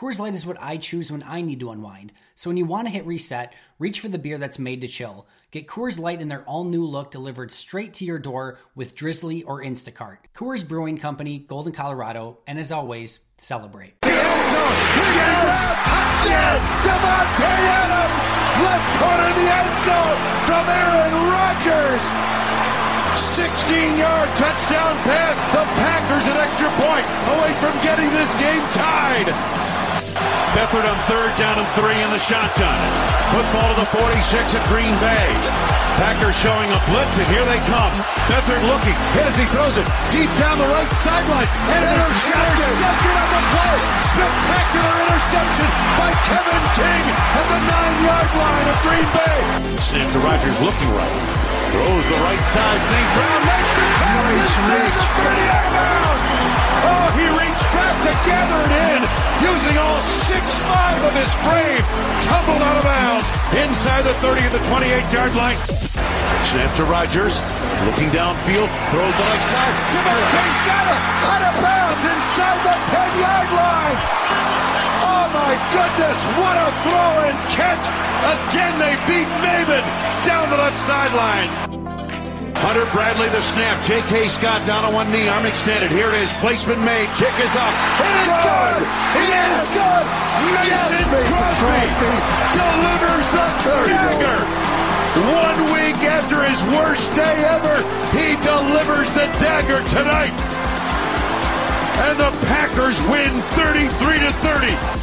Coors Light is what I choose when I need to unwind. So when you want to hit reset, reach for the beer that's made to chill. Get Coors Light in their all new look delivered straight to your door with Drizzly or Instacart. Coors Brewing Company, Golden, Colorado, and as always, celebrate. Touchdown! Davante Adams! Left corner of the end zone from Aaron Rodgers! 16-yard touchdown pass. The Packers an extra point away from getting this game tied. Beathard on third down and three in the shotgun. Football to the 46 at Green Bay. Packers showing a blitz, and here they come. Beathard looking, hit as he throws it deep down the right sideline. And intercepted. intercepted on the play. Spectacular interception by Kevin King at the nine-yard line of Green Bay. Sam to Rodgers looking right. Throws the right side. St. 6'5 of this frame. Tumbled out of bounds. Inside the 30 of the 28 yard line. Snap to Rodgers. Looking downfield. Throws the left side. DeMarcus got it. Out of bounds. Inside the 10 yard line. Oh my goodness. What a throw and catch. Again, they beat Mabin down the left sideline. Hunter Bradley, the snap. J.K. Scott down on one knee, arm extended. Here it is. Placement made. Kick is up. It is good. It is good. Mason, Crosby, delivers the dagger. One week after his worst day ever, he delivers the dagger tonight. And the Packers win 33 to 30.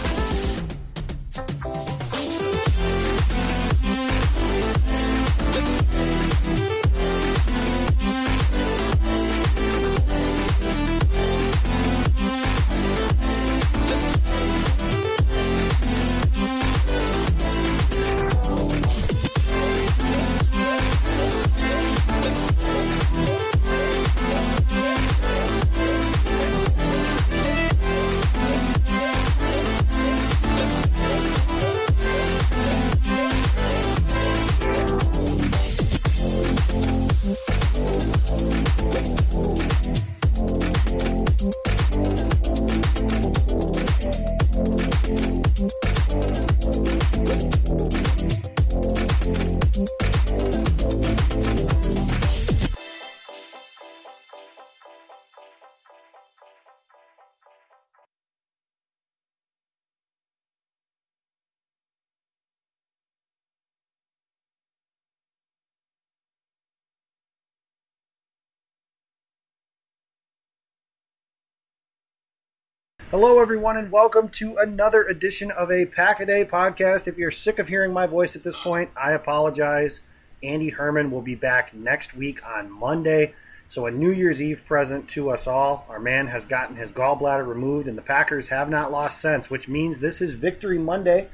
Hello, everyone, and welcome to another edition of a Pack a Day podcast. If you're sick of hearing my voice at this point, I apologize. Andy Herman will be back next week on Monday. So, a New Year's Eve present to us all. Our man has gotten his gallbladder removed, and the Packers have not lost since, which means this is Victory Monday.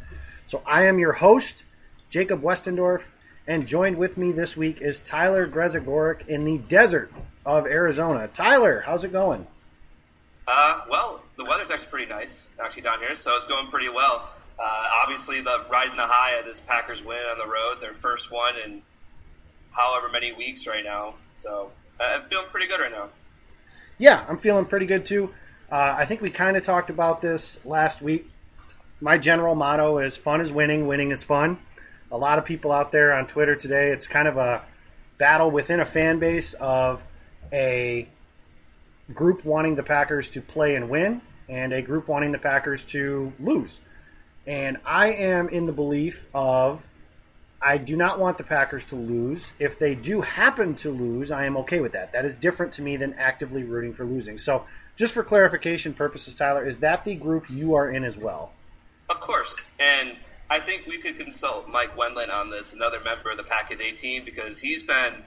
So, I am your host, Jacob Westendorf, and joined with me this week is Tyler Grezagoric in the desert of Arizona. Tyler, how's it going? Uh, well, the weather's actually pretty nice, actually down here, so it's going pretty well. Uh, obviously, the riding the high of this Packers win on the road, their first one in however many weeks right now. So uh, I'm feeling pretty good right now. Yeah, I'm feeling pretty good too. Uh, I think we kind of talked about this last week. My general motto is fun is winning, winning is fun. A lot of people out there on Twitter today, it's kind of a battle within a fan base of a group wanting the Packers to play and win and a group wanting the Packers to lose. And I am in the belief of I do not want the Packers to lose. If they do happen to lose, I am okay with that. That is different to me than actively rooting for losing. So, just for clarification purposes, Tyler, is that the group you are in as well? Of course. And I think we could consult Mike Wendland on this, another member of the Pack A Day team, because he's been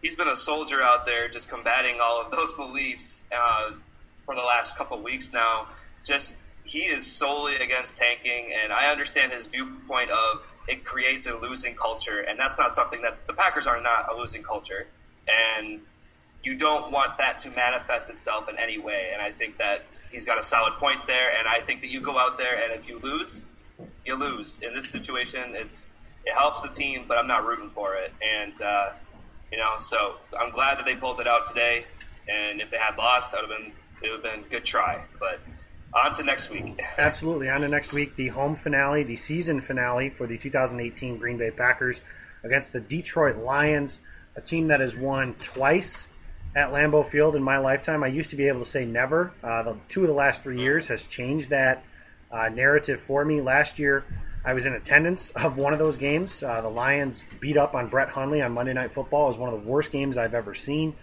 he's been a soldier out there just combating all of those beliefs uh, for the last couple weeks now. Just he is solely against tanking, and I understand his viewpoint of it creates a losing culture, and that's not something that the Packers are not a losing culture, and you don't want that to manifest itself in any way. And I think that he's got a solid point there, and I think that you go out there and if you lose, you lose. In this situation, it's it helps the team, but I'm not rooting for it, and uh, you know, so I'm glad that they pulled it out today. And if they had lost, that would have been it would have been a good try, but on to next week. Absolutely. On to next week, the home finale, the season finale for the 2018 Green Bay Packers against the Detroit Lions, a team that has won twice at Lambeau Field in my lifetime. I used to be able to say never. Uh, the two of the last three years has changed that uh, narrative for me. Last year, I was in attendance of one of those games. Uh, the Lions beat up on Brett Hundley on Monday Night Football. It was one of the worst games I've ever seen.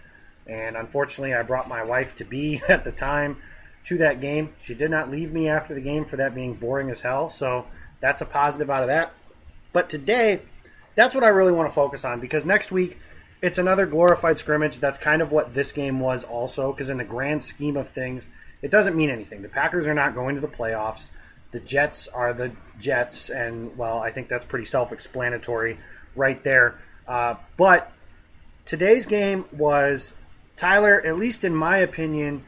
And unfortunately, I brought my wife to be at the time to that game. She did not leave me after the game for that being boring as hell. So that's a positive out of that. But today, that's what I really want to focus on because next week, it's another glorified scrimmage. That's kind of what this game was, also, because in the grand scheme of things, it doesn't mean anything. The Packers are not going to the playoffs. The Jets are the Jets, and well, I think that's pretty self explanatory right there. Uh, but today's game was, Tyler, at least in my opinion,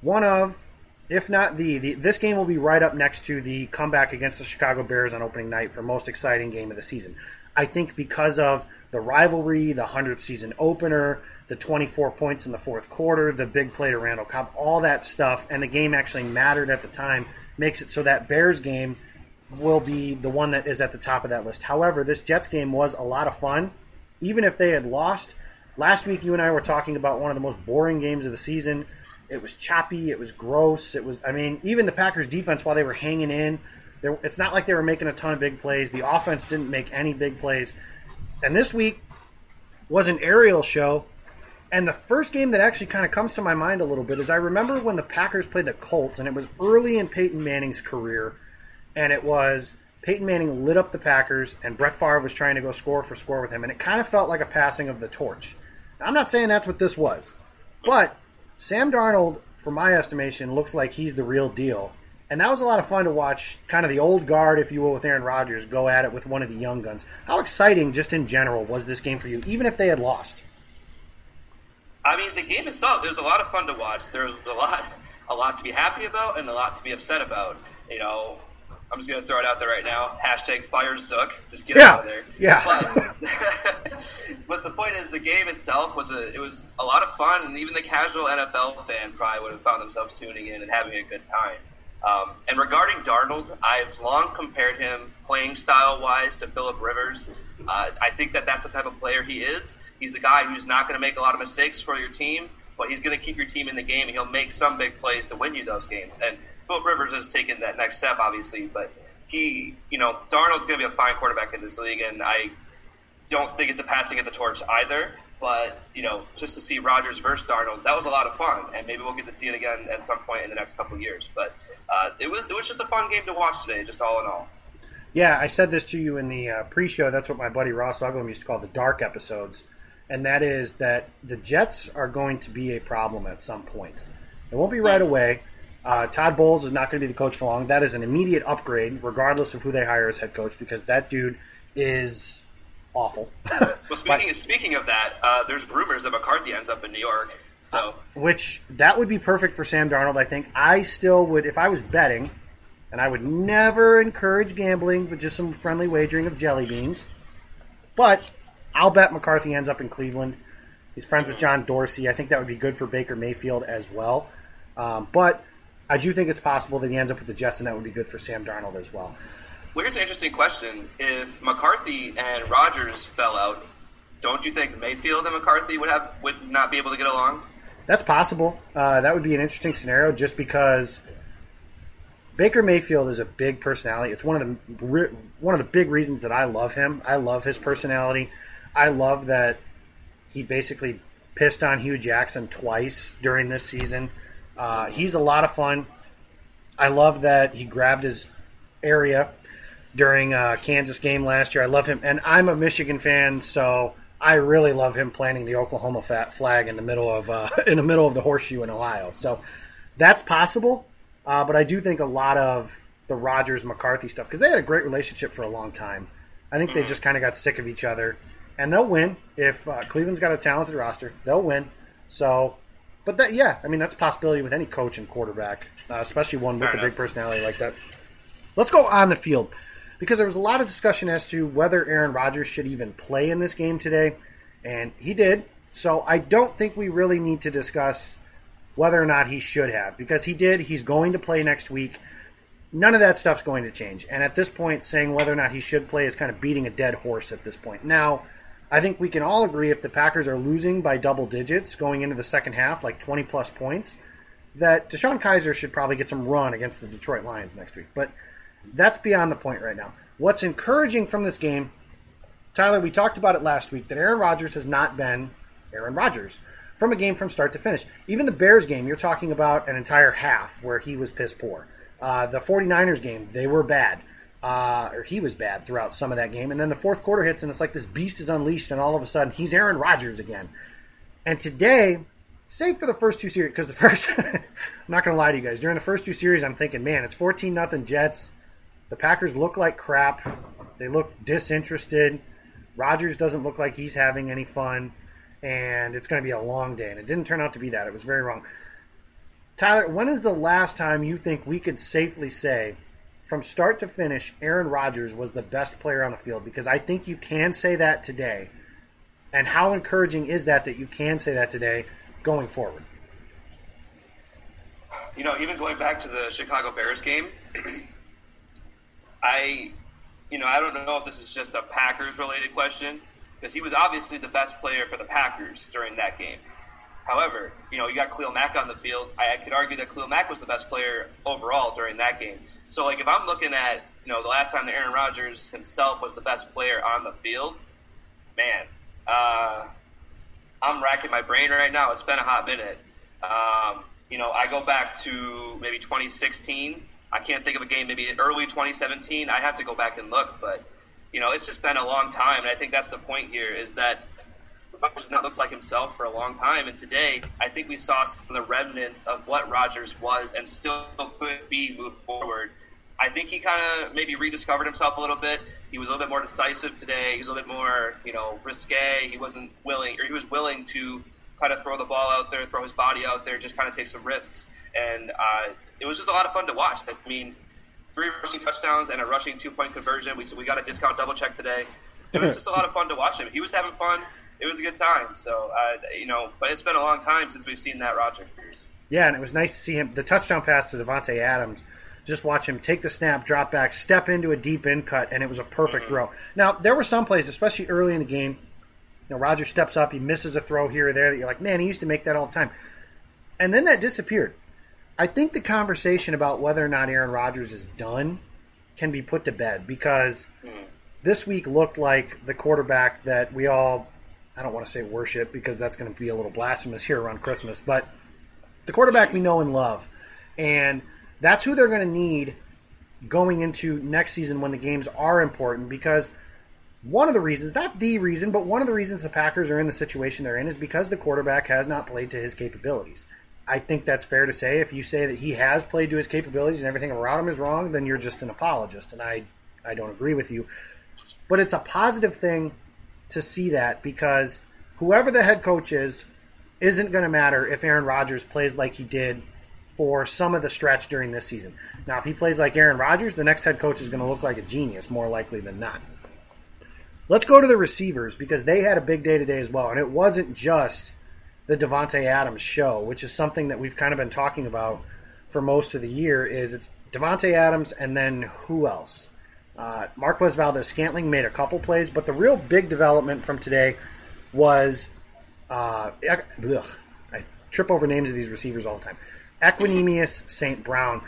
one of if not the, the this game will be right up next to the comeback against the Chicago Bears on opening night for most exciting game of the season. I think because of the rivalry, the 100th season opener, the 24 points in the fourth quarter, the big play to Randall Cobb, all that stuff, and the game actually mattered at the time, makes it so that Bears game will be the one that is at the top of that list. However, this Jets game was a lot of fun. Even if they had lost, last week you and I were talking about one of the most boring games of the season it was choppy. It was gross. It was. I mean, even the Packers defense, while they were hanging in, it's not like they were making a ton of big plays. The offense didn't make any big plays. And this week was an aerial show. And the first game that actually kind of comes to my mind a little bit is I remember when the Packers played the Colts, and it was early in Peyton Manning's career, and it was Peyton Manning lit up the Packers, and Brett Favre was trying to go score for score with him, and it kind of felt like a passing of the torch. I'm not saying that's what this was, but Sam Darnold, for my estimation, looks like he's the real deal. And that was a lot of fun to watch, kind of the old guard, if you will, with Aaron Rodgers go at it with one of the young guns. How exciting, just in general, was this game for you, even if they had lost? I mean, the game itself, it was a lot of fun to watch. There was a lot, a lot to be happy about and a lot to be upset about. You know, I'm just going to throw it out there right now. Hashtag fire Zook. Just get yeah. out of there. Yeah. But, but, the point is, the game itself was a it was a lot of fun, and even the casual NFL fan probably would have found themselves tuning in and having a good time. Um, and regarding Darnold, I've long compared him playing style wise to Philip Rivers. Uh, I think that that's the type of player he is. He's the guy who's not going to make a lot of mistakes for your team, but he's going to keep your team in the game, and he'll make some big plays to win you those games. And Philip Rivers has taken that next step, obviously, but he, you know, Darnold's going to be a fine quarterback in this league, and I don't think it's a passing of the torch either. But you know, just to see Rodgers versus Darnold, that was a lot of fun, and maybe we'll get to see it again at some point in the next couple years. But uh, it was it was just a fun game to watch today, just all in all. Yeah, I said this to you in the uh, pre-show. That's what my buddy Ross Uglem used to call the dark episodes. And that is that the Jets are going to be a problem at some point. It won't be right away. Uh, Todd Bowles is not going to be the coach for long. That is an immediate upgrade, regardless of who they hire as head coach, because that dude is awful. well, speaking, speaking of that, uh, there's rumors that McCarthy ends up in New York. So, which that would be perfect for Sam Darnold. I think I still would, if I was betting, and I would never encourage gambling, but just some friendly wagering of jelly beans. But I'll bet McCarthy ends up in Cleveland. He's friends with John Dorsey. I think that would be good for Baker Mayfield as well. Um, but I do think it's possible that he ends up with the Jets, and that would be good for Sam Darnold as well. Well, here's an interesting question: If McCarthy and Rodgers fell out, don't you think Mayfield and McCarthy would have would not be able to get along? That's possible. Uh, that would be an interesting scenario, just because Baker Mayfield is a big personality. It's one of the one of the big reasons that I love him. I love his personality. I love that he basically pissed on Hue Jackson twice during this season. Uh, he's a lot of fun. I love that he grabbed his area during uh, Kansas game last year. I love him, and I'm a Michigan fan, so I really love him planting the Oklahoma flag in the middle of uh, in the middle of the horseshoe in Ohio. So that's possible, uh, but I do think a lot of the Rodgers McCarthy stuff because they had a great relationship for a long time. I think they just kind of got sick of each other, and they'll win if uh, Cleveland's got a talented roster. They'll win. So but that, yeah, I mean that's a possibility with any coach and quarterback, uh, especially one with a big personality like that. Let's go on the field because there was a lot of discussion as to whether Aaron Rodgers should even play in this game today, and he did. So I don't think we really need to discuss whether or not he should have because he did. He's going to play next week. None of that stuff's going to change. And at this point, saying whether or not he should play is kind of beating a dead horse at this point. Now, I think we can all agree if the Packers are losing by double digits going into the second half, like 20 plus points, that DeShone Kizer should probably get some run against the Detroit Lions next week. But that's beyond the point right now. What's encouraging from this game, Tyler, we talked about it last week, that Aaron Rodgers has not been Aaron Rodgers from a game from start to finish. Even the Bears game, you're talking about an entire half where he was piss poor. Uh, the 49ers game, they were bad uh, or he was bad throughout some of that game. And then the fourth quarter hits, and it's like this beast is unleashed, and all of a sudden he's Aaron Rodgers again. And today, save for the first two series, because the first, I'm not going to lie to you guys, during the first two series, I'm thinking, man, it's 14 nothing Jets. The Packers look like crap. They look disinterested. Rodgers doesn't look like he's having any fun, and it's going to be a long day. And it didn't turn out to be that. It was very wrong. Tyler, when is the last time you think we could safely say from start to finish, Aaron Rodgers was the best player on the field because I think you can say that today. And how encouraging is that that you can say that today going forward? You know, even going back to the Chicago Bears game, I, you know, I don't know if this is just a Packers related question because he was obviously the best player for the Packers during that game. However, you know, you got Khalil Mack on the field. I, I could argue that Khalil Mack was the best player overall during that game. So, like, if I'm looking at, you know, the last time that Aaron Rodgers himself was the best player on the field, man, uh, I'm racking my brain right now. It's been a hot minute. Um, you know, I go back to maybe 2016. I can't think of a game, maybe early 2017. I have to go back and look, but, you know, it's just been a long time. And I think that's the point here is that Rodgers has not looked like himself for a long time. And today, I think we saw some of the remnants of what Rodgers was and still could be moving forward. I think he kind of maybe rediscovered himself a little bit. He was a little bit more decisive today. He was a little bit more, you know, risque. He wasn't willing, or he was willing to kind of throw the ball out there, throw his body out there, just kind of take some risks. And uh, it was just a lot of fun to watch. I mean, three rushing touchdowns and a rushing two point conversion. We we got a discount double check today. It was just a lot of fun to watch him. He was having fun it was a good time. So, uh, you know, but it's been a long time since we've seen that Roger. Yeah, and it was nice to see him. The touchdown pass to Davante Adams. Just watch him take the snap, drop back, step into a deep in cut, and it was a perfect mm-hmm. throw. Now there were some plays, especially early in the game. You know, Roger steps up, he misses a throw here or there that you're like, man, he used to make that all the time, and then that disappeared. I think the conversation about whether or not Aaron Rodgers is done can be put to bed because mm-hmm. this week looked like the quarterback that we all I don't want to say worship because that's going to be a little blasphemous here around Christmas, but the quarterback we know and love. And that's who they're going to need going into next season when the games are important because one of the reasons, not the reason, but one of the reasons the Packers are in the situation they're in is because the quarterback has not played to his capabilities. I think that's fair to say. If you say that he has played to his capabilities and everything around him is wrong, then you're just an apologist, and I, I don't agree with you. But it's a positive thing to see that because whoever the head coach is, isn't going to matter if Aaron Rodgers plays like he did for some of the stretch during this season. Now, if he plays like Aaron Rodgers, the next head coach is going to look like a genius, more likely than not. Let's go to the receivers because they had a big day today as well, and it wasn't just the Davante Adams show, which is something that we've kind of been talking about for most of the year. Is it's Davante Adams and then who else? Uh, Marquez Valdes Scantling made a couple plays, but the real big development from today was uh, ugh, I trip over names of these receivers all the time. Equanimeous St. Brown.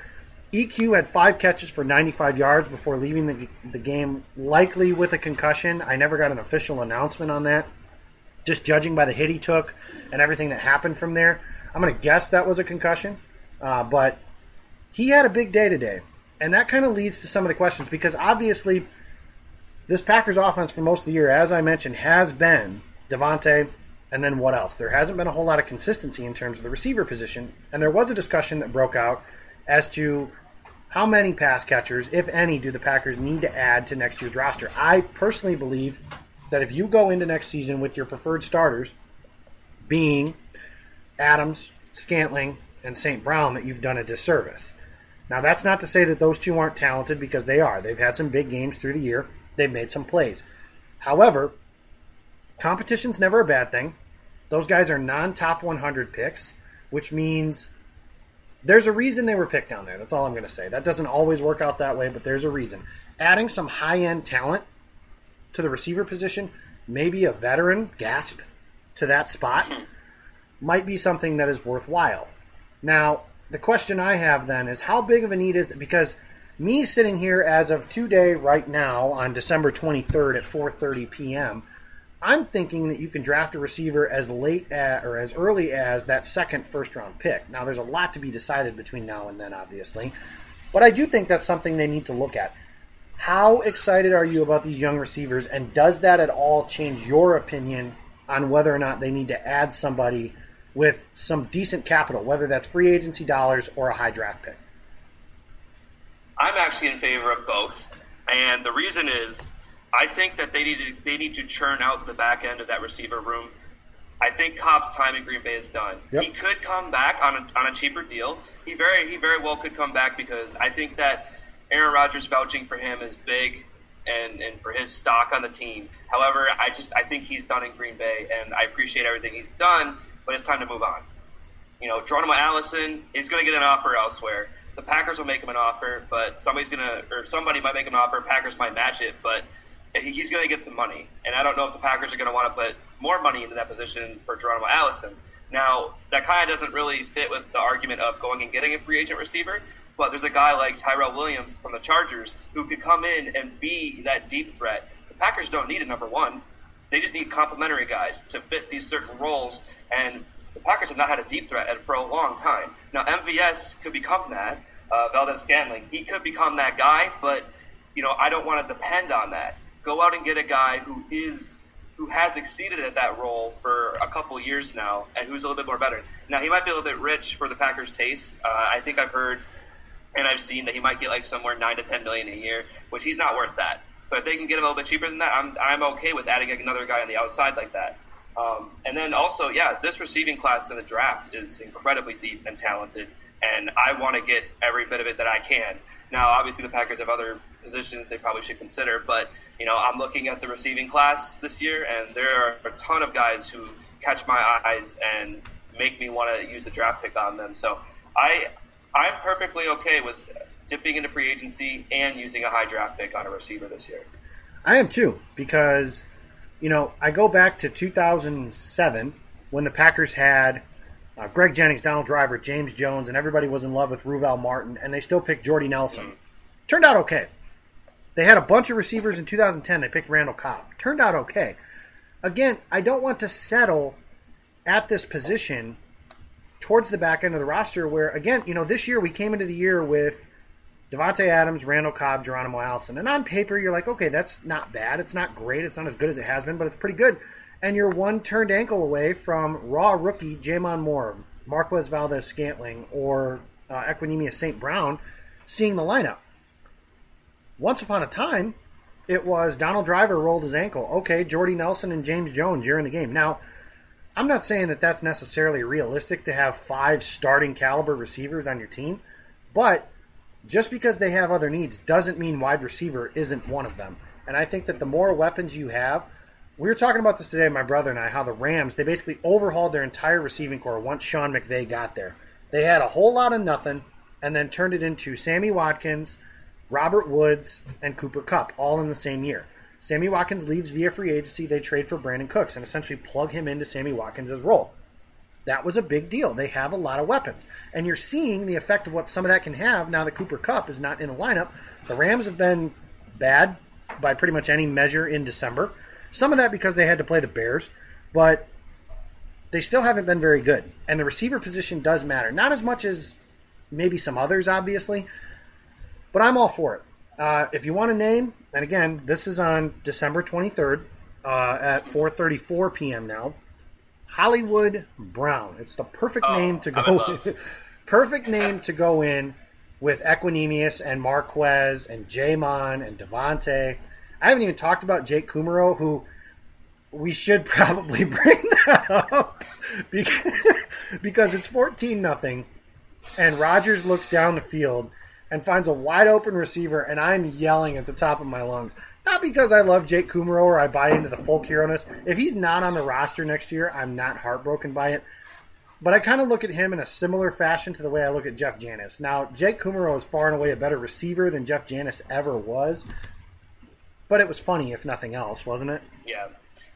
EQ had five catches for 95 yards before leaving the, the game, likely with a concussion. I never got an official announcement on that. Just judging by the hit he took and everything that happened from there, I'm going to guess that was a concussion. Uh, but he had a big day today. And that kind of leads to some of the questions because obviously, this Packers offense for most of the year, as I mentioned, has been Davante, and then what else? There hasn't been a whole lot of consistency in terms of the receiver position, and there was a discussion that broke out as to how many pass catchers, if any, do the Packers need to add to next year's roster. I personally believe that if you go into next season with your preferred starters being Adams, Scantling, and St. Brown, that you've done a disservice. Now, that's not to say that those two aren't talented because they are. They've had some big games through the year, they've made some plays. However, competition's never a bad thing. Those guys are non top 100 picks, which means there's a reason they were picked down there. That's all I'm going to say. That doesn't always work out that way, but there's a reason. Adding some high end talent to the receiver position, maybe a veteran, gasp, to that spot, might be something that is worthwhile. Now, the question I have then is how big of a need is that? Because me sitting here as of today, right now, on December 23rd at 4:30 p.m., I'm thinking that you can draft a receiver as late at, or as early as that second first round pick. Now, there's a lot to be decided between now and then, obviously, but I do think that's something they need to look at. How excited are you about these young receivers, and does that at all change your opinion on whether or not they need to add somebody with some decent capital, whether that's free agency dollars or a high draft pick? I'm actually in favor of both, and the reason is I think that they need to they need to churn out the back end of that receiver room. I think Cobb's time in Green Bay is done. Yep. He could come back on a, on a cheaper deal. He very he very well could come back because I think that Aaron Rodgers vouching for him is big and, and for his stock on the team. However, I just I think he's done in Green Bay and I appreciate everything he's done, but it's time to move on. You know, Geronimo Allison is going to get an offer elsewhere. The Packers will make him an offer, but somebody's going to or somebody might make him an offer. Packers might match it, but he's going to get some money. And I don't know if the Packers are going to want to put more money into that position for Geronimo Allison. Now, that kind of doesn't really fit with the argument of going and getting a free agent receiver, but there's a guy like Tyrell Williams from the Chargers who could come in and be that deep threat. The Packers don't need a number one. They just need complementary guys to fit these certain roles, and the Packers have not had a deep threat for a long time. Now, MVS could become that. Uh, Valdes Scantling, he could become that guy, but you know I don't want to depend on that go out and get a guy who is who has exceeded at that role for a couple years now, and who's a little bit more better. Now he might be a little bit rich for the Packers' taste. Uh, I think I've heard and I've seen that he might get like somewhere nine to ten million a year, which he's not worth that. But if they can get him a little bit cheaper than that, I'm I'm okay with adding another guy on the outside like that. Um, and then also, yeah, this receiving class in the draft is incredibly deep and talented, and I want to get every bit of it that I can. Now, obviously, the Packers have other positions they probably should consider, but you know, I'm looking at the receiving class this year, and there are a ton of guys who catch my eyes and make me want to use the draft pick on them. So I, I'm perfectly okay with dipping into free agency and using a high draft pick on a receiver this year. I am too, because you know I go back to 2007 when the Packers had uh, Greg Jennings, Donald Driver, James Jones, and everybody was in love with Ruvell Martin, and they still picked Jordy Nelson. Mm-hmm. Turned out okay. They had a bunch of receivers in 2010. They picked Randall Cobb. Turned out okay. Again, I don't want to settle at this position towards the back end of the roster where, again, you know, this year we came into the year with Davante Adams, Randall Cobb, Geronimo Allison. And on paper, you're like, okay, that's not bad. It's not great. It's not as good as it has been, but it's pretty good. And you're one turned ankle away from raw rookie J'Mon Moore, Marquez Valdes Scantling, or uh, St. Brown seeing the lineup. Once upon a time, it was Donald Driver rolled his ankle. Okay, Jordy Nelson and James Jones, you're in the game. Now, I'm not saying that that's necessarily realistic to have five starting caliber receivers on your team, but just because they have other needs doesn't mean wide receiver isn't one of them. And I think that the more weapons you have, we were talking about this today, my brother and I, how the Rams, they basically overhauled their entire receiving corps once Sean McVay got there. They had a whole lot of nothing and then turned it into Sammy Watkins, Robert Woods, and Cooper Kupp all in the same year. Sammy Watkins leaves via free agency. They trade for Brandin Cooks and essentially plug him into Sammy Watkins' role. That was a big deal. They have a lot of weapons. And you're seeing the effect of what some of that can have now that Cooper Kupp is not in the lineup. The Rams have been bad by pretty much any measure in December. Some of that because they had to play the Bears, but they still haven't been very good. And the receiver position does matter. Not as much as maybe some others, obviously, but I'm all for it. Uh, if you want a name, and again, this is on December 23rd uh, at 4:34 p.m. now. Hollywood Brown. It's the perfect Oh, name to go. in perfect name to go in with Equanimeous and Marquez and J'Mon and Davante. I haven't even talked about Jake Kumerow, who we should probably bring that up because, because it's 14 nothing and Rodgers looks down the field and finds a wide open receiver, and I'm yelling at the top of my lungs. Not because I love Jake Kumerow or I buy into the folk hero-ness. If he's not on the roster next year, I'm not heartbroken by it. But I kind of look at him in a similar fashion to the way I look at Jeff Janis. Now, Jake Kumerow is far and away a better receiver than Jeff Janis ever was. But it was funny, if nothing else, wasn't it? Yeah.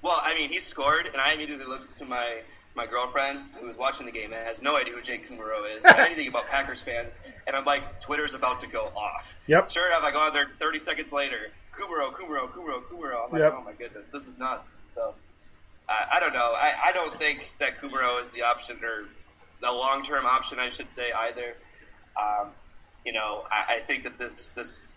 Well, I mean, he scored, and I immediately looked to my my girlfriend who was watching the game and has no idea who Jake Kumerow is, or anything about Packers fans, and I'm like, Twitter's about to go off. Yep. Sure enough, I go on there 30 seconds later, Kumerow, Kumerow, Kumerow, Kumerow. I'm like, Yep. oh my goodness, this is nuts. So, I I don't know. I, I don't think that Kumerow is the option or the long term option, I should say, either. Um, you know, I, I think that this this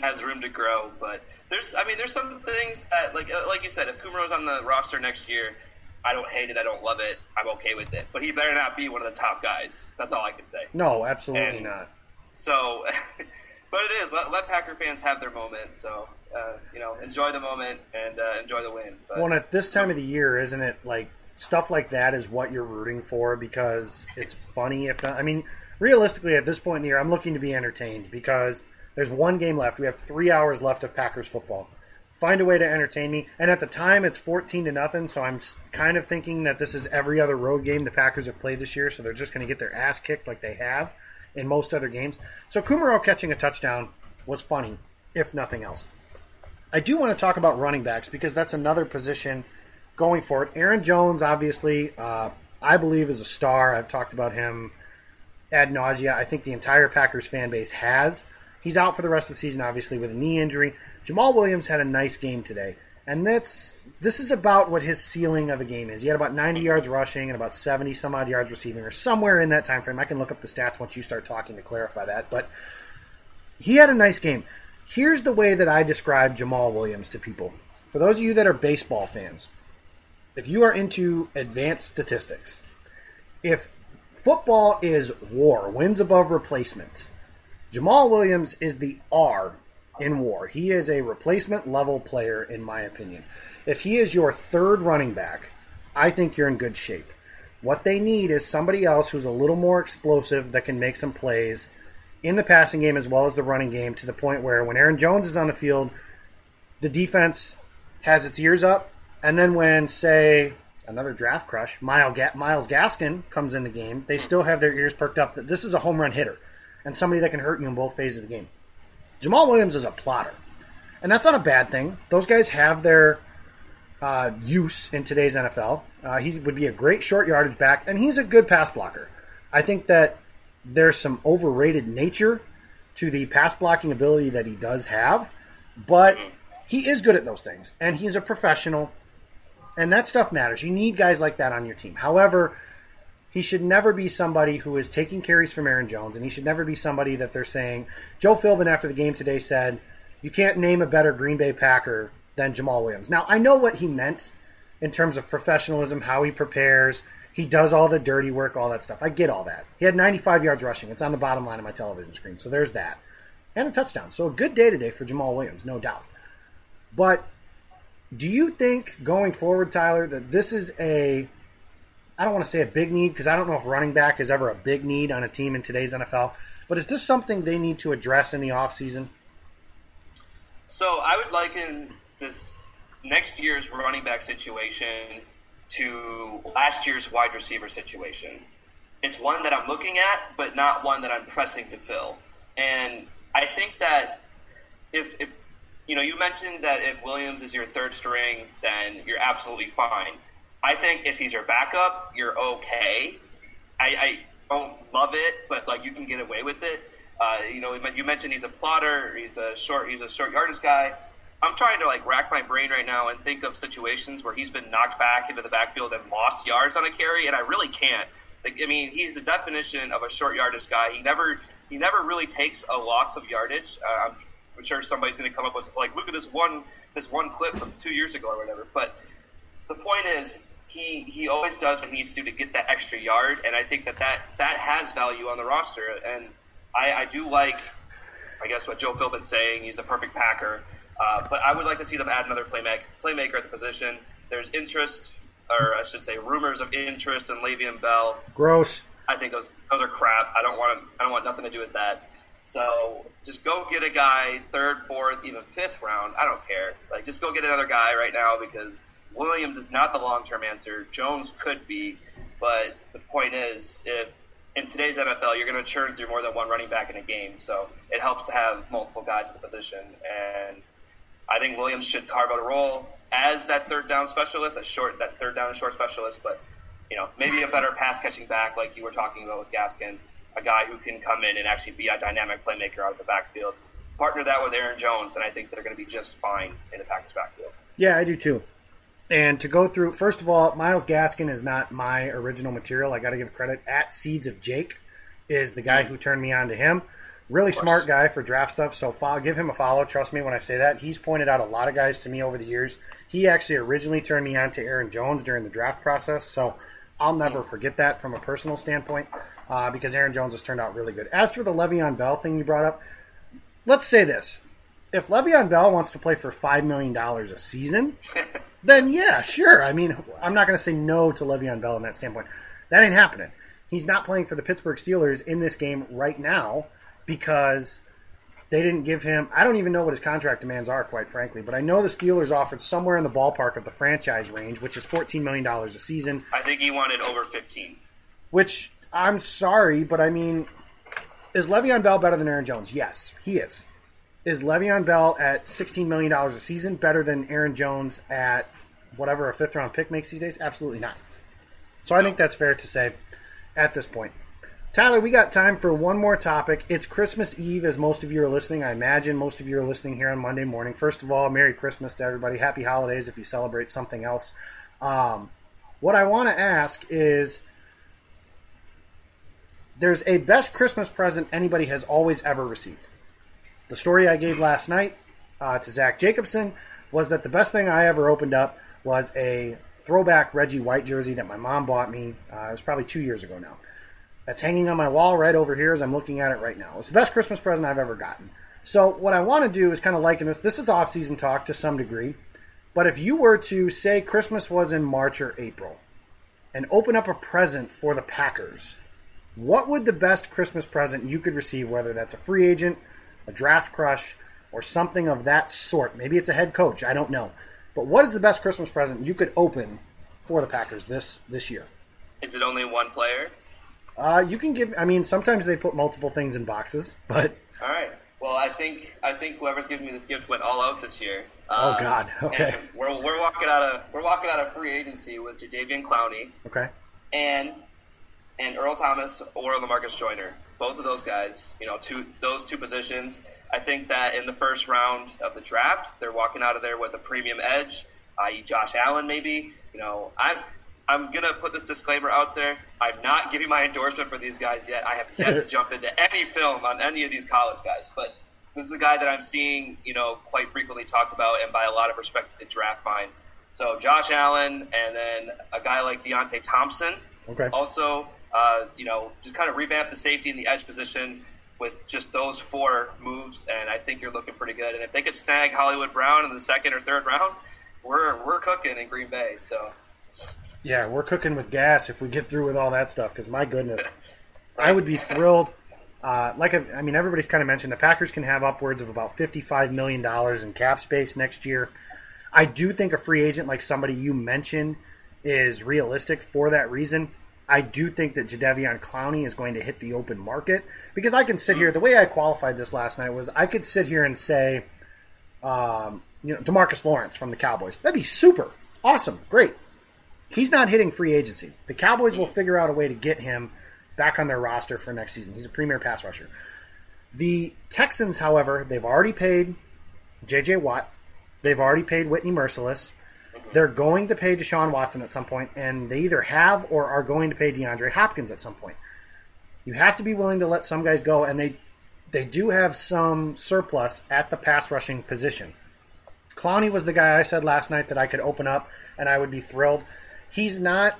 has room to grow, but there's, I mean, there's some things that, like, uh, like you said, if Kumerow's on the roster next year, I don't hate it, I don't love it, I'm okay with it. But he better not be one of the top guys. That's all I can say. No, absolutely And- not. So, but it is let, let Packer fans have their moment. So, uh, you know, enjoy the moment and uh, enjoy the win. But, Well, at this time of the year, isn't it like stuff like that is what you're rooting for because it's funny? If not, I mean, realistically, at this point in the year, I'm looking to be entertained because there's one game left. We have three hours left of Packers football. Find a way to entertain me. And at the time, it's 14 to nothing. So I'm kind of thinking that this is every other road game the Packers have played this year. So they're just going to get their ass kicked like they have in most other games. So Kumerow catching a touchdown was funny, if nothing else. I do want to talk about running backs because that's another position going for it. Aaron Jones, obviously, uh, I believe is a star. I've talked about him ad nausea. I think the entire Packers fan base has. He's out for the rest of the season, obviously, with a knee injury. Jamaal Williams had a nice game today, and that's this is about what his ceiling of a game is. He had about 90 yards rushing and about 70 some odd yards receiving, or somewhere in that time frame. I can look up the stats once you start talking to clarify that, but he had a nice game. Here's the way that I describe Jamaal Williams to people. For those of you that are baseball fans, if you are into advanced statistics, if football is war, wins above replacement, Jamaal Williams is the R in war. He is a replacement level player, in my opinion. If he is your third running back, I think you're in good shape. What they need is somebody else who's a little more explosive that can make some plays in the passing game as well as the running game to the point where when Aaron Jones is on the field, the defense has its ears up. And then when, say, another draft crush, Myles, Gaskin comes in the game, they still have their ears perked up that this is a home run hitter and somebody that can hurt you in both phases of the game. Jamaal Williams is a plotter. And that's not a bad thing. Those guys have their uh, use in today's NFL. Uh, he would be a great short yardage back, and he's a good pass blocker. I think that there's some overrated nature to the pass blocking ability that he does have, but he is good at those things, and he's a professional, and that stuff matters. You need guys like that on your team. However, he should never be somebody who is taking carries from Aaron Jones, and he should never be somebody that they're saying. Joe Philbin after the game today said, "You can't name a better Green Bay Packer than Jamaal Williams." Now I know what he meant in terms of professionalism, how he prepares, he does all the dirty work, all that stuff. I get all that. He had 95 yards rushing. It's on the bottom line of my television screen, so there's that, and a touchdown. So a good day today for Jamaal Williams, no doubt. But do you think going forward, Tyler, that this is a I don't want to say a big need because I don't know if running back is ever a big need on a team in today's NFL. But is this something they need to address in the offseason? So I would liken this next year's running back situation to last year's wide receiver situation. It's one that I'm looking at, but not one that I'm pressing to fill. And I think that if, if you know, you mentioned that if Williams is your third string, then you're absolutely fine. I think if he's your backup, you're okay. I, I don't love it, but like you can get away with it. Uh, you know, you mentioned he's a plotter. He's a short. He's a short yardage guy. I'm trying to like rack my brain right now and think of situations where he's been knocked back into the backfield and lost yards on a carry, and I really can't. Like, I mean, he's the definition of a short yardage guy. He never he never really takes a loss of yardage. Uh, I'm, I'm sure somebody's going to come up with like, look at this one this one clip from two years ago or whatever. But the point is, he he always does what he needs to do to get that extra yard, and I think that that, that has value on the roster. And I, I do like, I guess, what Joe Philbin's saying. He's a perfect Packer, uh, but I would like to see them add another playmaker playmaker at the position. There's interest, or I should say, rumors of interest in Le'Veon Bell. Gross. I think those those are crap. I don't want to, I don't want nothing to do with that. So just go get a guy third, fourth, even fifth round. I don't care. Like just go get another guy right now because Williams is not the long term answer. Jones could be, but the point is, if in today's NFL, you're going to churn through more than one running back in a game. So it helps to have multiple guys at the position. And I think Williams should carve out a role as that third down specialist, that short, that third down and short specialist. But you know, maybe a better pass catching back, like you were talking about with Gaskin, a guy who can come in and actually be a dynamic playmaker out of the backfield. Partner that with Aaron Jones, and I think they're going to be just fine in the Packers backfield. Yeah, I do too. And to go through, first of all, Myles Gaskin is not my original material. I got to give credit. At Seeds of Jake is the guy who turned me on to him. Really smart guy for draft stuff. So follow, give him a follow. Trust me when I say that. He's pointed out a lot of guys to me over the years. He actually originally turned me on to Aaron Jones during the draft process. So I'll never forget that from a personal standpoint uh, because Aaron Jones has turned out really good. As for the Le'Veon Bell thing you brought up, let's say this: if Le'Veon Bell wants to play for five million dollars a season, then yeah, sure. I mean, I'm not going to say no to Le'Veon Bell in that standpoint. That ain't happening. He's not playing for the Pittsburgh Steelers in this game right now because they didn't give him. I don't even know what his contract demands are, quite frankly. But I know the Steelers offered somewhere in the ballpark of the franchise range, which is 14 million dollars a season. I think he wanted over 15. Which I'm sorry, but I mean, is Le'Veon Bell better than Aaron Jones? Yes, he is. Is Le'Veon Bell at $16 million a season better than Aaron Jones at whatever a fifth round pick makes these days? Absolutely not. So I think that's fair to say at this point. Tyler, we got time for one more topic. It's Christmas Eve, as most of you are listening. I imagine most of you are listening here on Monday morning. First of all, Merry Christmas to everybody. Happy holidays if you celebrate something else. Um, what I want to ask is there's a best Christmas present anybody has always ever received. The story I gave last night uh, to Zach Jacobson was that the best thing I ever opened up was a throwback Reggie White jersey that my mom bought me. Uh, it was probably two years ago now. That's hanging on my wall right over here as I'm looking at it right now. It's the best Christmas present I've ever gotten. So what I want to do is kind of liken this. This is off-season talk to some degree, but if you were to say Christmas was in March or April, and open up a present for the Packers, what would the best Christmas present you could receive, whether that's a free agent, a draft crush, or something of that sort. Maybe it's a head coach. I don't know. But what is the best Christmas present you could open for the Packers this this year? Is it only one player? Uh, you can give. I mean, sometimes they put multiple things in boxes, but all right. Well, I think I think whoever's giving me this gift went all out this year. Oh um, God. Okay. We're, we're walking out of we're walking out of free agency with Jadeveon Clowney. Okay. And and Earl Thomas or Lamarcus Joyner both of those guys, you know, two those two positions. I think that in the first round of the draft, they're walking out of there with a premium edge, i.e., Josh Allen, maybe. You know, I'm I'm gonna put this disclaimer out there. I'm not giving my endorsement for these guys yet. I have yet to jump into any film on any of these college guys, but this is a guy that I'm seeing, you know, quite frequently talked about and by a lot of respected draft minds. So Josh Allen, and then a guy like Deionte Thompson. Okay. Also, uh, you know, just kind of revamp the safety and the edge position with just those four moves, and I think you're looking pretty good. And if they could snag Hollywood Brown in the second or third round, we're we're cooking in Green Bay. So Yeah, we're cooking with gas if we get through with all that stuff. Because my goodness, I would be thrilled. Uh, like I, I mean, everybody's kind of mentioned the Packers can have upwards of about fifty-five million dollars in cap space next year. I do think a free agent like somebody you mentioned is realistic for that reason. I do think that Jadeveon Clowney is going to hit the open market because I can sit here. The way I qualified this last night was I could sit here and say, um, you know, Demarcus Lawrence from the Cowboys. That'd be super awesome, great. He's not hitting free agency. The Cowboys will figure out a way to get him back on their roster for next season. He's a premier pass rusher. The Texans, however, they've already paid J.J. Watt. They've already paid Whitney Mercilus. They're going to pay Deshaun Watson at some point, and they either have or are going to pay DeAndre Hopkins at some point. You have to be willing to let some guys go, and they they do have some surplus at the pass rushing position. Clowney was the guy I said last night that I could open up and I would be thrilled. He's not,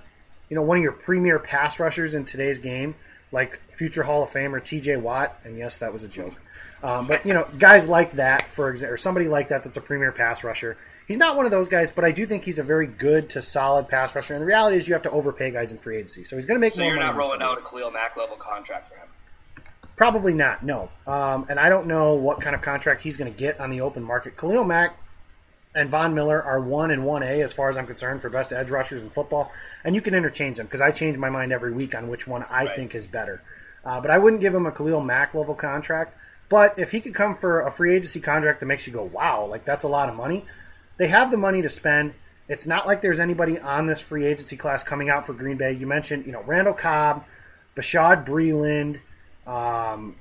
you know, one of your premier pass rushers in today's game, like future Hall of Famer T.J. Watt. And yes, that was a joke. Um, but you know, guys like that, for example, or somebody like that that's a premier pass rusher. He's not one of those guys, but I do think he's a very good to solid pass rusher. And the reality is, you have to overpay guys in free agency, so he's going to make so more you're not rolling out a Khalil Mack level contract for him. Probably not, no. Um, and I don't know what kind of contract he's going to get on the open market. Khalil Mack and Von Miller are one and one A as far as I'm concerned for best edge rushers in football, and you can interchange them because I change my mind every week on which one I Right. think is better. Uh, but I wouldn't give him a Khalil Mack level contract. But if he could come for a free agency contract that makes you go, wow, like that's a lot of money, they have the money to spend. It's not like there's anybody on this free agency class coming out for Green Bay. You mentioned, you know, Randall Cobb, Bashaud Breeland. Um,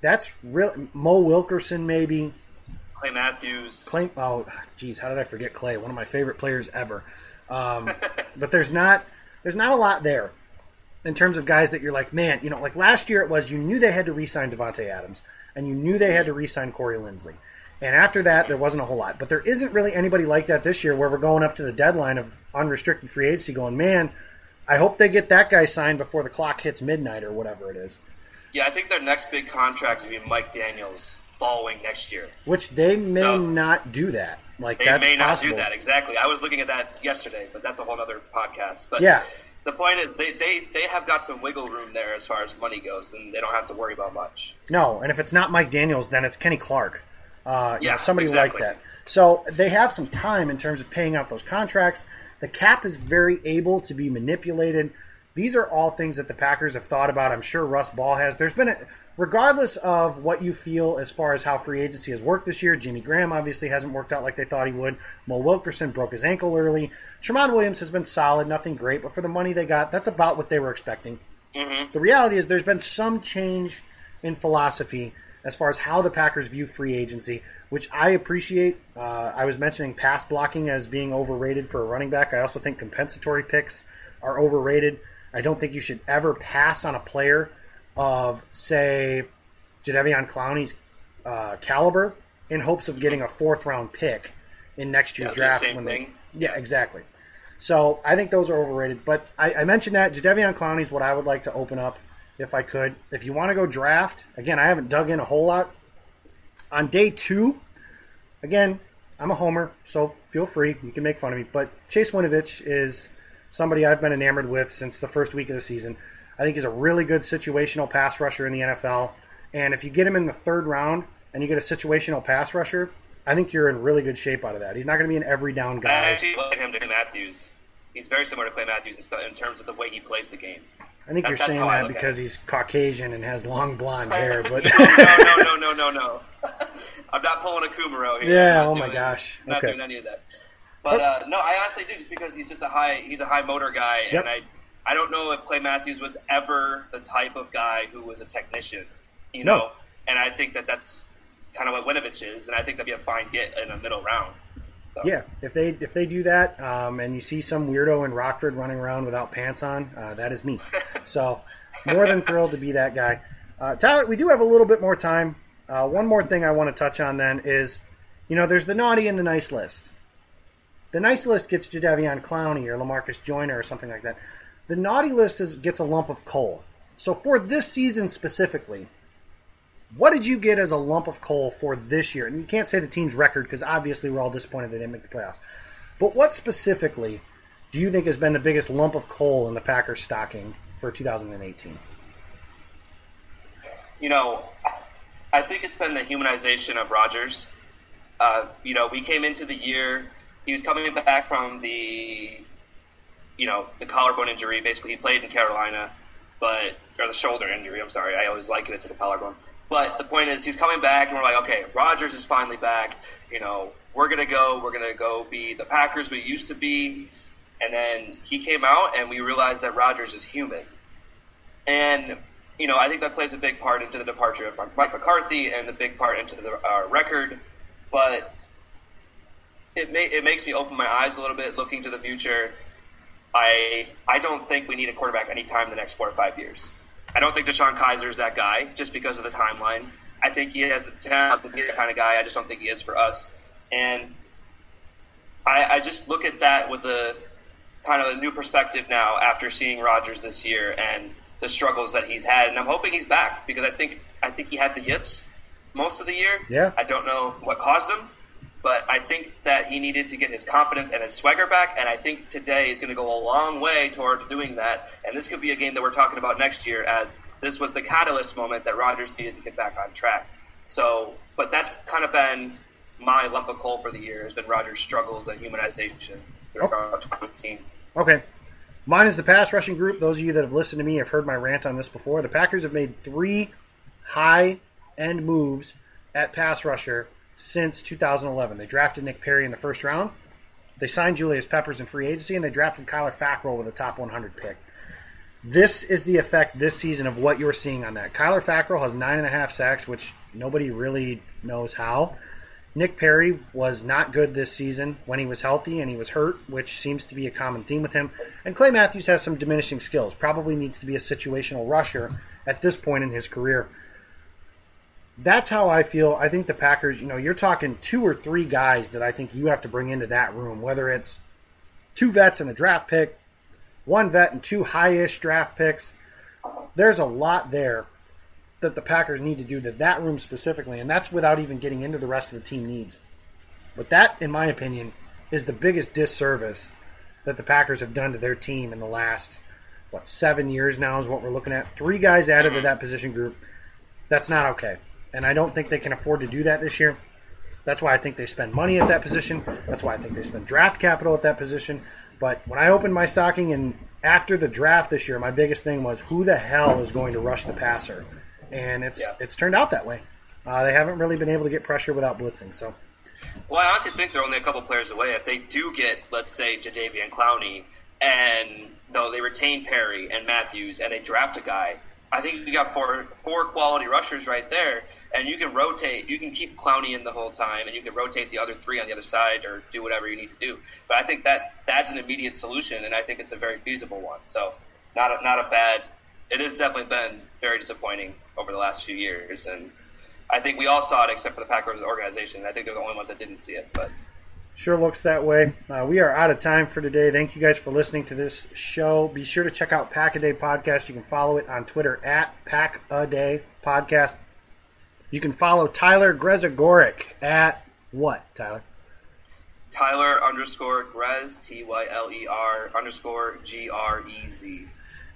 that's real. Mo Wilkerson, maybe. Clay Matthews. Clay. Oh, geez, how did I forget Clay? One of my favorite players ever. Um, but there's not there's not a lot there in terms of guys that you're like, man, you know, like last year it was you knew they had to re-sign Davante Adams and you knew they had to re-sign Corey Linsley. And after that, there wasn't a whole lot. But there isn't really anybody like that this year where we're going up to the deadline of unrestricted free agency going, man, I hope they get that guy signed before the clock hits midnight or whatever it is. Yeah, I think their next big contract is going to be Mike Daniels following next year. Which they may So- not do that. Like They may not possible. do that exactly. I was looking at that yesterday, but that's a whole other podcast. But Yeah. the point is, they, they, they have got some wiggle room there as far as money goes, and they don't have to worry about much. No, and if it's not Mike Daniels, then it's Kenny Clark. Uh, Yeah, know, somebody exactly. like that. So they have some time in terms of paying out those contracts. The cap is very able to be manipulated. These are all things that the Packers have thought about. I'm sure Russ Ball has. There's been a, regardless of what you feel as far as how free agency has worked this year. Jimmy Graham obviously hasn't worked out like they thought he would. Mo Wilkerson broke his ankle early. Tramon Williams has been solid, nothing great, but for the money they got, that's about what they were expecting. The reality is there's been some change in philosophy as far as how the Packers view free agency, which I appreciate. Uh, I was mentioning pass blocking as being overrated for a running back. I also think compensatory picks are overrated. I don't think you should ever pass on a player of, say, Jadeveon Clowney's uh, caliber in hopes of getting a fourth round pick in next year's Yeah, draft. same when they- thing. yeah, exactly. So I think those are overrated. But I, I mentioned that Jadeveon Clowney is what I would like to open up if I could. If you want to go draft, again, I haven't dug in a whole lot. On day two, again, I'm a homer, so feel free. You can make fun of me. But Chase Winovich is somebody I've been enamored with since the first week of the season. I think he's a really good situational pass rusher in the NFL. And if you get him in the third round and you get a situational pass rusher, I think you're in really good shape out of that. He's not going to be an every down I guy. actually look at him to Matthews. He's very similar to Clay Matthews in terms of the way he plays the game. I think That- you're saying that because he's Caucasian and has long blonde hair, but no, no, no, no, no, no. I'm not pulling a Kumerow here. Yeah, oh my gosh. I'm not Okay. doing any of that. But uh, no, I honestly do just because he's just a high he's a high motor guy, Yep. and I I don't know if Clay Matthews was ever the type of guy who was a technician, you No. know. And I think that that's kind of what Winovich is, and I think that'd be a fine get in a middle round. So. Yeah, if they if they do that, um, and you see some weirdo in Rockford running around without pants on, uh, that is me. so more than thrilled to be that guy. Uh, Tyler, we do have a little bit more time. Uh, one more thing I want to touch on then is, you know, there's the naughty and the nice list. The nice list gets Jadeveon Clowney or Lamarcus Joyner or something like that. The naughty list is, gets a lump of coal. So for this season specifically, what did you get as a lump of coal for this year? And you can't say the team's record because obviously we're all disappointed they didn't make the playoffs. But what specifically do you think has been the biggest lump of coal in the Packers stocking for 2018? You know, I think it's been the humanization of Rodgers. Uh, you know, we came into the year, he was coming back from the, you know, the collarbone injury. Basically, he played in Carolina, but, or the shoulder injury, I'm sorry. I always liken it to the collarbone. But the point is, he's coming back, and we're like, okay, Rodgers is finally back. You know, we're to go, we're to go be the Packers we used to be. And then he came out, and we realized that Rodgers is human. And you know, I think that plays a big part into the departure of Mike McCarthy and the big part into the uh, record. But it may, it makes me open my eyes a little bit, looking to the future. I I don't think we need a quarterback anytime in the next four or five years. I don't think DeShone Kizer is that guy just because of the timeline. I think he has the talent to be that kind of guy. I just don't think he is for us. And I, I just look at that with a kind of a new perspective now after seeing Rodgers this year and the struggles that he's had, and I'm hoping he's back because I think I think he had the yips most of the year. Yeah. I don't know what caused them, but I think that he needed to get his confidence and his swagger back, and I think today is going to go a long way towards doing that. And this could be a game that we're talking about next year, as this was the catalyst moment that Rodgers needed to get back on track. So, but that's kind of been my lump of coal for the year has been Rodgers' struggles and humanization throughout 2018. Okay. Mine is the pass rushing group. Those of you that have listened to me have heard my rant on this before. The Packers have made three high end moves at pass rusher since 2011. They drafted Nick Perry in the first round. They signed Julius Peppers in free agency, and they drafted Kyler Fackrell with a top 100 pick. This is the effect this season of what you're seeing on that. Kyler Fackrell has nine and a half sacks, which nobody really knows how. Nick Perry was not good this season when he was healthy and he was hurt, which seems to be a common theme with him. And Clay Matthews has some diminishing skills. Probably needs to be a situational rusher at this point in his career. That's how I feel. I think the Packers, you know, you're talking two or three guys that I think you have to bring into that room, whether it's two vets and a draft pick, one vet and two high ish draft picks. There's a lot there that the Packers need to do to that room specifically, and that's without even getting into the rest of the team needs. But that, in my opinion, is the biggest disservice that the Packers have done to their team in the last, what, seven years now is what we're looking at. Three guys added to mm-hmm. that position group. That's not okay. And I don't think they can afford to do that this year. That's why I think they spend money at that position. That's why I think they spend draft capital at that position. But when I opened my stocking and after the draft this year, my biggest thing was who the hell is going to rush the passer? and it's Yeah. it's turned out that way. Uh, they haven't really been able to get pressure without blitzing. So Well, I honestly think they're only a couple players away. If they do get, let's say, Jadeveon Clowney, and though they retain Perry and Matthews, and they draft a guy, I think you got four four quality rushers right there, and you can rotate. You can keep Clowney in the whole time, and you can rotate the other three on the other side, or do whatever you need to do. But I think that that's an immediate solution, and I think it's a very feasible one. So, not a, not a bad. It has definitely been very disappointing over the last few years, and I think we all saw it except for the Packers organization. I think they're the only ones that didn't see it, but. Sure looks that way. Uh, we are out of time for today. Thank you guys for listening to this show. Be sure to check out Pack a Day Podcast. You can follow it on Twitter at Pack a Day Podcast. You can follow Tyler Grezagoric at what, Tyler? Tyler underscore Grez, T Y L E R underscore G R E Z.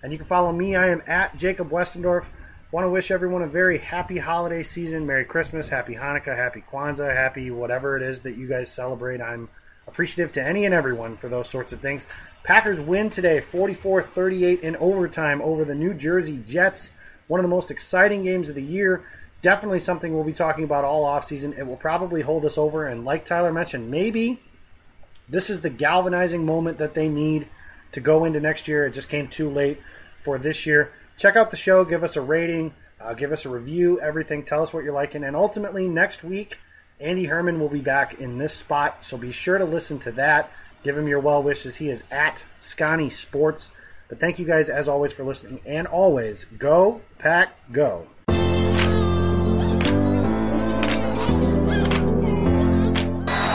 And you can follow me. I am at Jacob Westendorf. Want to wish everyone a very happy holiday season. Merry Christmas, Happy Hanukkah, Happy Kwanzaa, Happy whatever it is that you guys celebrate. I'm appreciative to any and everyone for those sorts of things. Packers win today 44 38 in overtime over the New Jersey Jets. One of the most exciting games of the year. Definitely something we'll be talking about all offseason. It will probably hold us over. And like Tyler mentioned, maybe this is the galvanizing moment that they need to go into next year. It just came too late for this year. Check out the show, give us a rating, uh, give us a review, everything. Tell us what you're liking. And ultimately, next week Andy Herman will be back in this spot, so be sure to listen to that. Give him your well wishes. He is at Scotty Sports. But thank you guys, as always, for listening. And always, go, pack, go.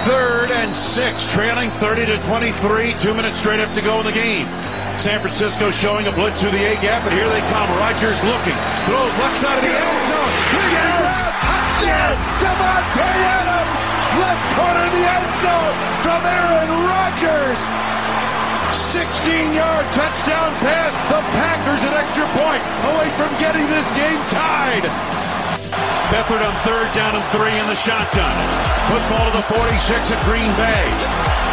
Third and six, trailing 30 to 23. Two minutes straight up to go in the game. San Francisco showing a blitz through the A gap, and here they come. Rodgers looking, throws left side of the end zone. Yes! Touchdown! Davante Adams! Left corner of the end zone from Aaron Rodgers! 16-yard touchdown pass. The Packers an extra point away from getting this game tied. Beathard on third down and three in the shotgun. Football to the 46 at Green Bay.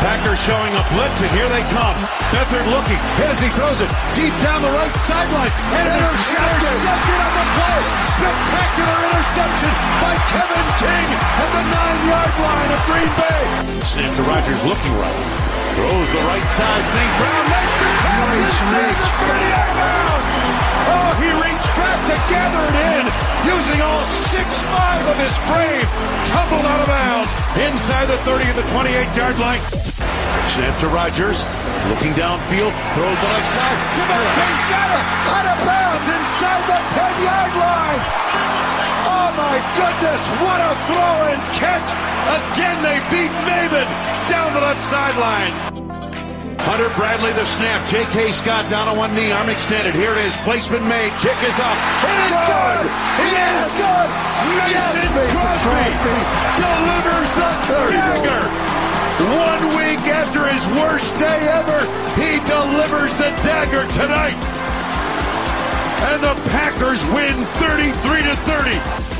Packers showing a blitz, and here they come. Beathard looking, hit as he throws it deep down the right sideline. And intercepted. Intercepted on the play! Spectacular interception by Kevin King at the nine-yard line of Green Bay! Snap to Rodgers looking right. Throws the right side. St. Brown makes the inside the 38 bounds. Oh, he reached back to gather it in using all 6'5 of his frame. Tumbled out of bounds inside the 30 of the 28-yard line. Snap to Rodgers. Looking downfield. Throws the left side. Davante's got it! Out of bounds inside the 10-yard line! My goodness, what a throw and catch! Again, they beat Mabin down the left sideline. Hunter Bradley the snap. J.K. Scott down on one knee, arm extended. Here it is. Placement made. Kick is up. It is good. It is good. Mason Crosby delivers the dagger. One week after his worst day ever, he delivers the dagger tonight. And the Packers win 33 to 30.